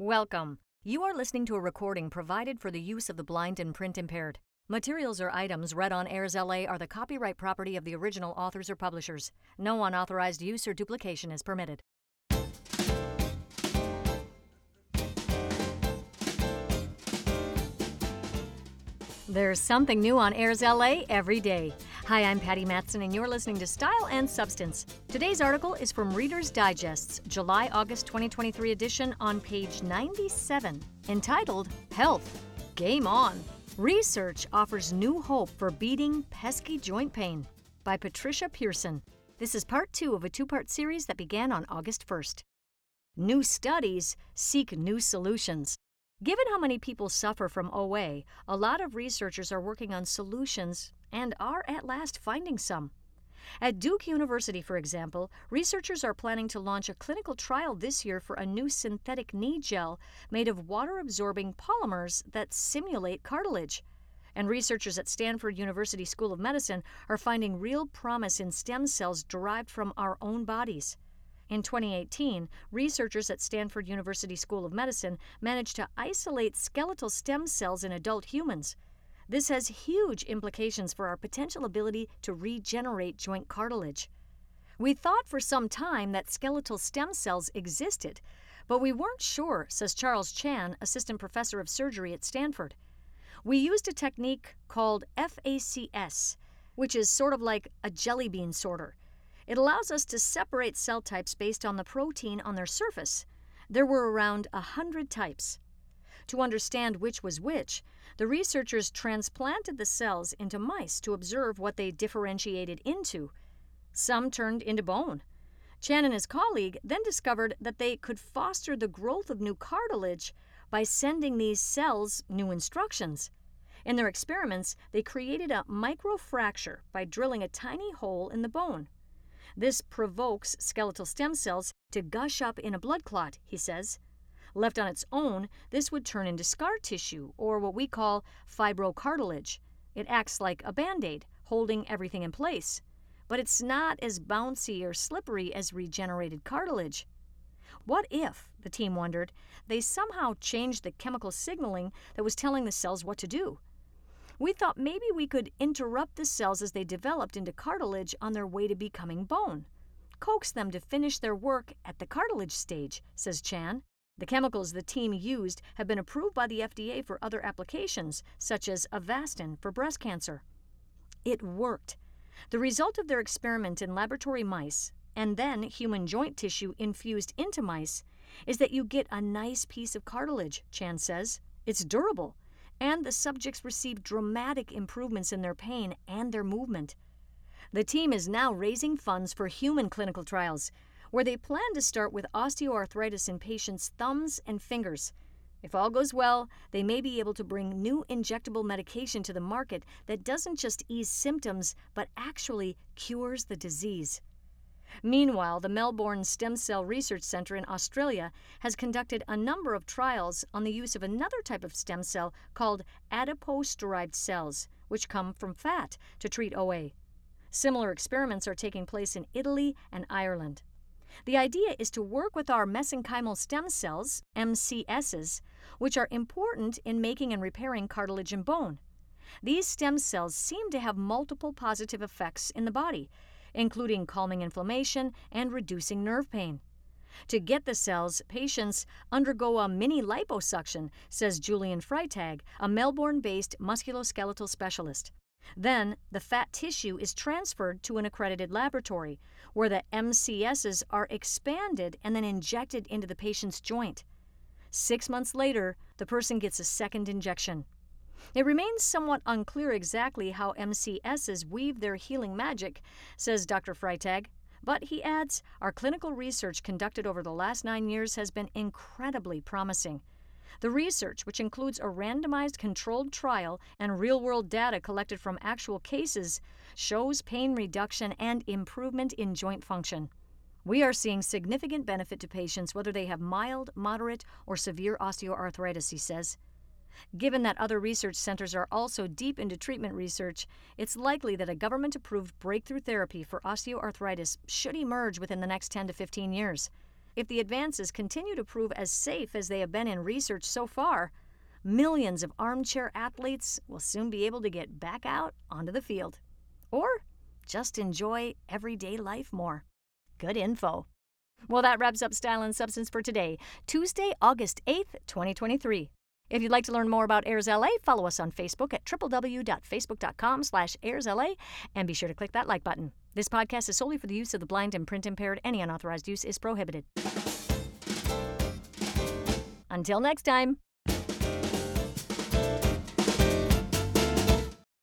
Welcome. You are listening to a recording provided for the use of the blind and print impaired. Materials or items read on Airs LA are the copyright property of the original authors or publishers. No unauthorized use or duplication is permitted. There's something new on Airs LA every day. Hi, I'm Patty Matson, and you're listening to Style and Substance. Today's article is from Reader's Digest's July August 2023 edition on page 97, entitled Health Game On. Research offers new hope for beating pesky joint pain by Patricia Pearson. This is part two of a two part series that began on August 1st. New studies seek new solutions. Given how many people suffer from OA, a lot of researchers are working on solutions and are at last finding some. At Duke University, for example, researchers are planning to launch a clinical trial this year for a new synthetic knee gel made of water absorbing polymers that simulate cartilage. And researchers at Stanford University School of Medicine are finding real promise in stem cells derived from our own bodies. In 2018, researchers at Stanford University School of Medicine managed to isolate skeletal stem cells in adult humans. This has huge implications for our potential ability to regenerate joint cartilage. We thought for some time that skeletal stem cells existed, but we weren't sure, says Charles Chan, assistant professor of surgery at Stanford. We used a technique called FACS, which is sort of like a jelly bean sorter. It allows us to separate cell types based on the protein on their surface. There were around a hundred types. To understand which was which, the researchers transplanted the cells into mice to observe what they differentiated into. Some turned into bone. Chan and his colleague then discovered that they could foster the growth of new cartilage by sending these cells new instructions. In their experiments, they created a microfracture by drilling a tiny hole in the bone. This provokes skeletal stem cells to gush up in a blood clot, he says. Left on its own, this would turn into scar tissue, or what we call fibrocartilage. It acts like a band aid, holding everything in place. But it's not as bouncy or slippery as regenerated cartilage. What if, the team wondered, they somehow changed the chemical signaling that was telling the cells what to do? We thought maybe we could interrupt the cells as they developed into cartilage on their way to becoming bone. Coax them to finish their work at the cartilage stage, says Chan. The chemicals the team used have been approved by the FDA for other applications, such as Avastin for breast cancer. It worked. The result of their experiment in laboratory mice, and then human joint tissue infused into mice, is that you get a nice piece of cartilage, Chan says. It's durable, and the subjects received dramatic improvements in their pain and their movement. The team is now raising funds for human clinical trials, where they plan to start with osteoarthritis in patients' thumbs and fingers. If all goes well, they may be able to bring new injectable medication to the market that doesn't just ease symptoms, but actually cures the disease. Meanwhile, the Melbourne Stem Cell Research Centre in Australia has conducted a number of trials on the use of another type of stem cell called adipose derived cells, which come from fat, to treat OA. Similar experiments are taking place in Italy and Ireland. The idea is to work with our mesenchymal stem cells, MCSs, which are important in making and repairing cartilage and bone. These stem cells seem to have multiple positive effects in the body, including calming inflammation and reducing nerve pain. To get the cells, patients undergo a mini liposuction, says Julian Freitag, a Melbourne based musculoskeletal specialist. Then, the fat tissue is transferred to an accredited laboratory, where the MCSs are expanded and then injected into the patient's joint. Six months later, the person gets a second injection. It remains somewhat unclear exactly how MCSs weave their healing magic, says Dr. Freitag. But he adds, our clinical research conducted over the last nine years has been incredibly promising. The research, which includes a randomized controlled trial and real world data collected from actual cases, shows pain reduction and improvement in joint function. We are seeing significant benefit to patients whether they have mild, moderate, or severe osteoarthritis, he says. Given that other research centers are also deep into treatment research, it's likely that a government approved breakthrough therapy for osteoarthritis should emerge within the next 10 to 15 years. If the advances continue to prove as safe as they have been in research so far, millions of armchair athletes will soon be able to get back out onto the field. Or just enjoy everyday life more. Good info. Well, that wraps up Style and Substance for today, Tuesday, August 8th, 2023. If you'd like to learn more about Airs LA, follow us on Facebook at www.facebook.com slash airsla and be sure to click that like button. This podcast is solely for the use of the blind and print impaired. Any unauthorized use is prohibited. Until next time.